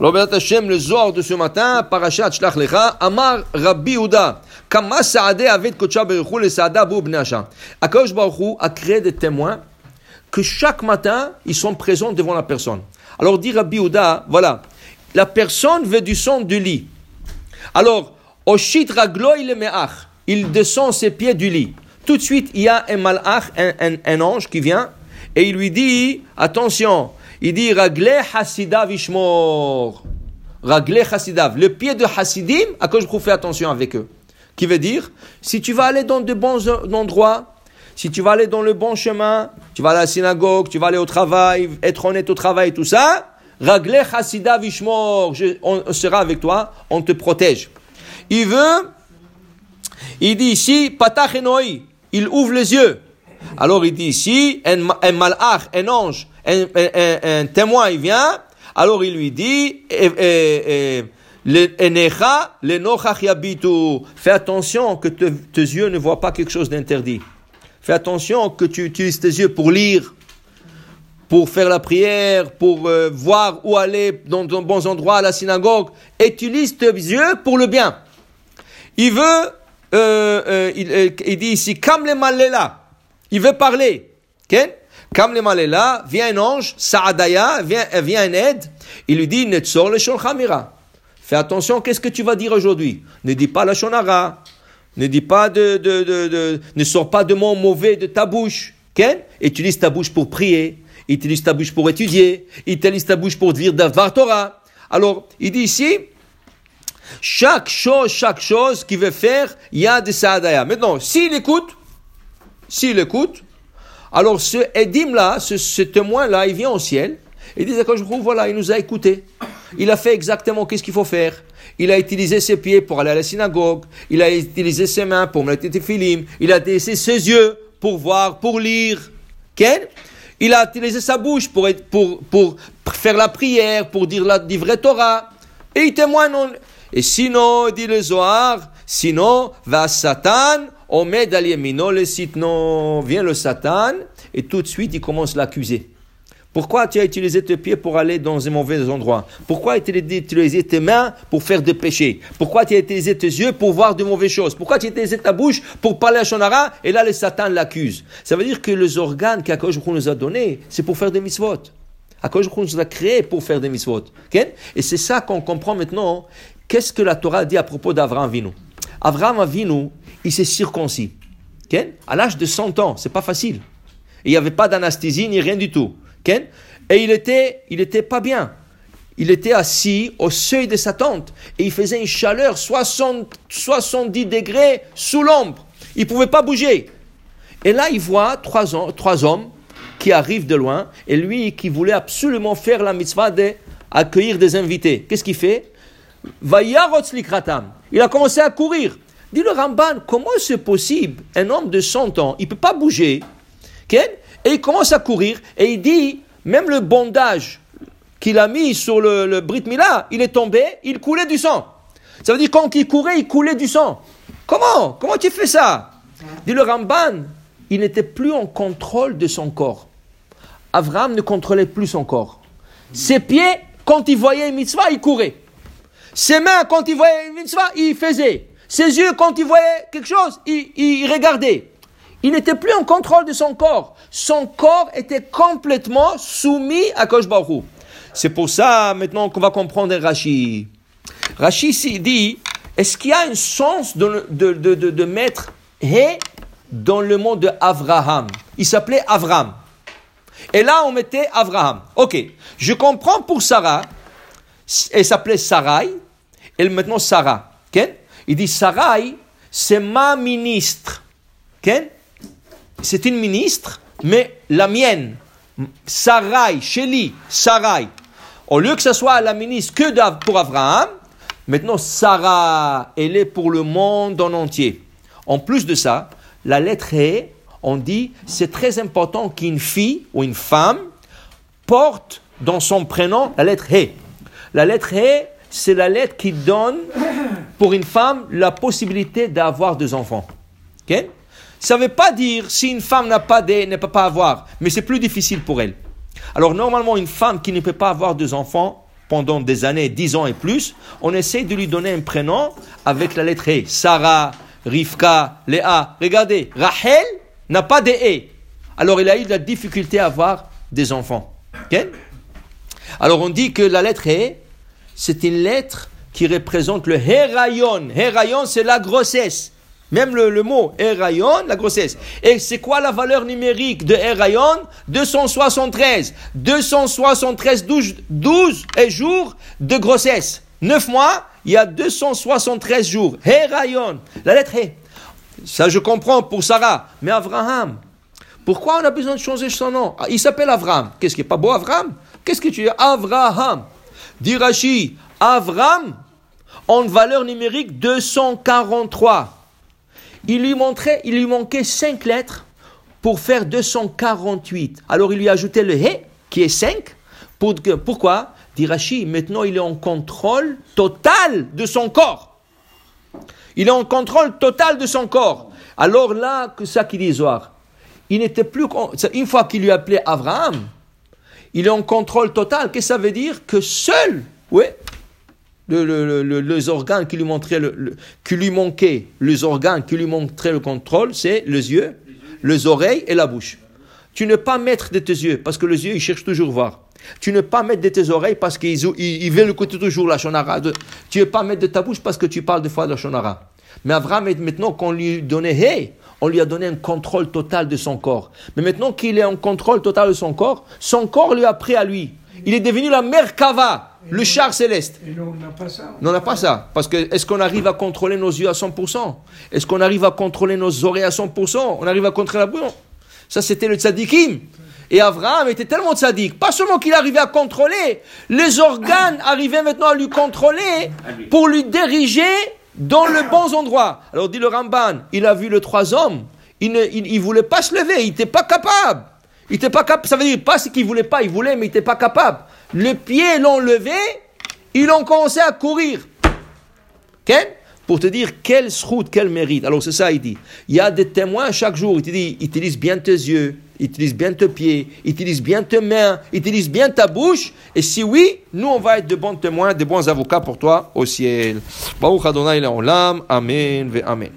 Alors, Hashem, le Zohar de ce matin, Parashat Shlach Lecha, Amar Rabbi Uda, Kama Saade Avet Kocha Beruchou, le Saada Bou Bnasha. Akadosh Baruchou a créé des témoins que chaque matin, ils sont présents devant la personne. Alors, dit Rabbi Uda, voilà, la personne veut du son du lit. Alors, Oshit Raglo il me'ach, il descend ses pieds du lit. Tout de suite, il y a un malach, un, un, un ange qui vient, et il lui dit, attention, il dit Ragle Hasidav Ishmor. Ragle Hasidav. Le pied de Hasidim, à quoi je fais attention avec eux? Qui veut dire, si tu vas aller dans de bons endroits, si tu vas aller dans le bon chemin, tu vas à la synagogue, tu vas aller au travail, être honnête au travail, tout ça, Ragle Hasidav Ishmor, on sera avec toi, on te protège. Il veut, il dit ici, Patach il ouvre les yeux. Alors il dit ici, un malach, un ange, un, témoin, il vient, alors il lui dit, fais attention que te, tes yeux ne voient pas quelque chose d'interdit. Fais attention que tu utilises tes yeux pour lire, pour faire la prière, pour euh, voir où aller dans de bons endroits à la synagogue. Utilise tes yeux pour le bien. Il veut, euh, euh, il, dit ici, comme les maléla. Il veut parler. Okay? Comme les maléla, vient un ange, Saadaya, vient, vient un aide, il lui dit, Netzor le. Fais attention, qu'est-ce que tu vas dire aujourd'hui? Ne dis pas la shonara. Ne dis pas de, de, de, de, ne sors pas de mots mauvais de ta bouche. Okay? Utilise ta bouche pour prier. Utilise ta bouche pour étudier. Utilise ta bouche pour dire d'avoir Torah. Alors, il dit ici, chaque chose, chaque chose qu'il veut faire, il y a des saadaya. Maintenant, s'il écoute, s'il écoute, alors ce Edim-là, ce, témoin-là, il vient au ciel, et il dit, je trouve, voilà, il nous a écouté. Il a fait exactement qu'est-ce qu'il faut faire. Il a utilisé ses pieds pour aller à la synagogue. Il a utilisé ses mains pour mettre des films. Il a utilisé ses yeux pour voir, pour lire. Ken? Il a utilisé sa bouche pour, pour, pour faire la prière, pour dire la vraie Torah. Et il témoigne. Et sinon, dit le Zohar, sinon, va Satan, met d'aliemino le sitno. Vient le Satan, et tout de suite, il commence à l'accuser. Pourquoi tu as utilisé tes pieds pour aller dans un mauvais endroit? Pourquoi tu as utilisé tes mains pour faire des péchés? Pourquoi tu as utilisé tes yeux pour voir de mauvaises choses? Pourquoi tu as utilisé ta bouche pour parler à Shonara Et là, le Satan l'accuse? Ça veut dire que les organes qu'Akosh nous a donnés, c'est pour faire des mitzvot. Akosh nous a créés pour faire des mitzvot. Et c'est ça qu'on comprend maintenant. Qu'est-ce que la Torah dit à propos d'Avraham Avinu? Avraham Avinu, il s'est circoncis. À l'âge de 100 ans, c'est pas facile. Il n'y avait pas d'anesthésie ni rien du tout. Et il était, il était pas bien. Il était assis au seuil de sa tente et il faisait une chaleur 60, 70 degrés sous l'ombre. Il pouvait pas bouger. Et là, il voit trois, trois hommes qui arrivent de loin et lui qui voulait absolument faire la mitzvah d'accueillir des invités. Qu'est-ce qu'il fait? Il a commencé à courir. Dit le Ramban, comment c'est possible Un homme de 100 ans, il ne peut pas bouger. Et il commence à courir et il dit, même le bondage qu'il a mis sur le, Brit Mila, il est tombé, il coulait du sang. Ça veut dire quand il courait, il coulait du sang. Comment? Comment tu fais ça? Dit le Ramban, il n'était plus en contrôle de son corps. Abraham ne contrôlait plus son corps. Ses pieds, quand il voyait une mitzvah, il courait. Ses mains, quand il voyait une mitzvah, il faisait. Ses yeux, quand il voyait quelque chose, il, il regardait. Il n'était plus en contrôle de son corps. Son corps était complètement soumis à Kosh C'est pour ça, maintenant, qu'on va comprendre Rashi. Rashi dit, est-ce qu'il y a un sens de, mettre He dans le mot de Avraham? Il s'appelait Avram. Et là, on mettait Avraham. Ok, je comprends pour Sarah, elle s'appelait Sarai, et maintenant Sarah. Il dit Sarai, c'est ma ministre. C'est une ministre, mais la mienne. Sarai, Shelly, Sarai. Au lieu que ce soit la ministre que pour Abraham, maintenant Sarah, elle est pour le monde en entier. En plus de ça, la lettre E, on dit, c'est très important qu'une fille ou une femme porte dans son prénom la lettre E. La lettre E, c'est la lettre qui donne pour une femme la possibilité d'avoir des enfants. Okay? Ça ne veut pas dire si une femme n'a pas de, ne pas avoir, mais c'est plus difficile pour elle. Alors normalement, une femme qui ne peut pas avoir deux enfants, pendant des années, dix ans et plus, on essaie de lui donner un prénom avec la lettre E. Sarah, Rivka, Léa. Regardez, Rachel n'a pas de E. Alors il a eu de la difficulté à avoir des enfants. Alors on dit que la lettre E, c'est une lettre qui représente le Herayon. Herayon, c'est la grossesse. Même le, mot Herayon, la grossesse. Et c'est quoi la valeur numérique de Herayon? 273. 273 12, 12 jours de grossesse. 9 mois, il y a 273 jours. Herayon. La lettre He. Ça, je comprends pour Sarah. Mais Abraham, pourquoi on a besoin de changer son nom? Ah, Il s'appelle Abraham. Qu'est-ce qui est pas beau, Abraham Qu'est-ce que tu dis Abraham. Dirachi, Abraham, en valeur numérique 243. Il lui, manquait 5 lettres pour faire 248. Alors il lui a ajouté le He, qui est 5. Pour, pourquoi? Dit maintenant il est en contrôle total de son corps. Il est en contrôle total de son corps. Alors là, que ça qu'il dit Zohar, il n'était plus. Une fois qu'il lui a appelé Abraham, il est en contrôle total. Qu'est-ce que ça veut dire Que seul, oui, les organes qui lui montraient qui lui manquaient, les organes qui lui montraient le contrôle, c'est les yeux, les oreilles et la bouche. Tu ne pas mettre de tes yeux, parce que les yeux, ils cherchent toujours voir. Tu ne pas mettre de tes oreilles parce qu'ils ils, veulent écouter toujours la shonara. Tu ne pas mettre de ta bouche parce que tu parles des fois de la shonara. Mais Abraham, maintenant qu'on lui donnait hey, on lui a donné un contrôle total de son corps. Mais maintenant qu'il est en contrôle total de son corps, son corps lui a pris à lui. Il est devenu la Merkava, le char céleste. Et nous, on n'a pas ça. Non, on n'a pas ça. Parce que est-ce qu'on arrive à contrôler nos yeux à 100% Est-ce qu'on arrive à contrôler nos oreilles à 100% On arrive à contrôler la bouche Ça, c'était le tzadikim. Et Abraham était tellement tzaddik, pas seulement qu'il arrivait à contrôler, les organes arrivaient maintenant à lui contrôler pour lui diriger dans le bon endroit. Alors dit le Ramban, il a vu les trois hommes, il ne il, voulait pas se lever, il n'était pas capable. Il n'était pas capable, ça veut dire pas ce qu'il voulait pas, il voulait, mais il n'était pas capable. Le pied l'ont levé, ils ont commencé à courir. Quel Pour te dire quelle route, quel mérite. Alors c'est ça, il dit. Il y a des témoins chaque jour. Il te dit, utilise bien tes yeux, utilise bien tes pieds, utilise bien tes mains, utilise bien ta bouche. Et si oui, nous on va être de bons témoins, de bons avocats pour toi au ciel. Baruch Adonai Amen, ve Amen.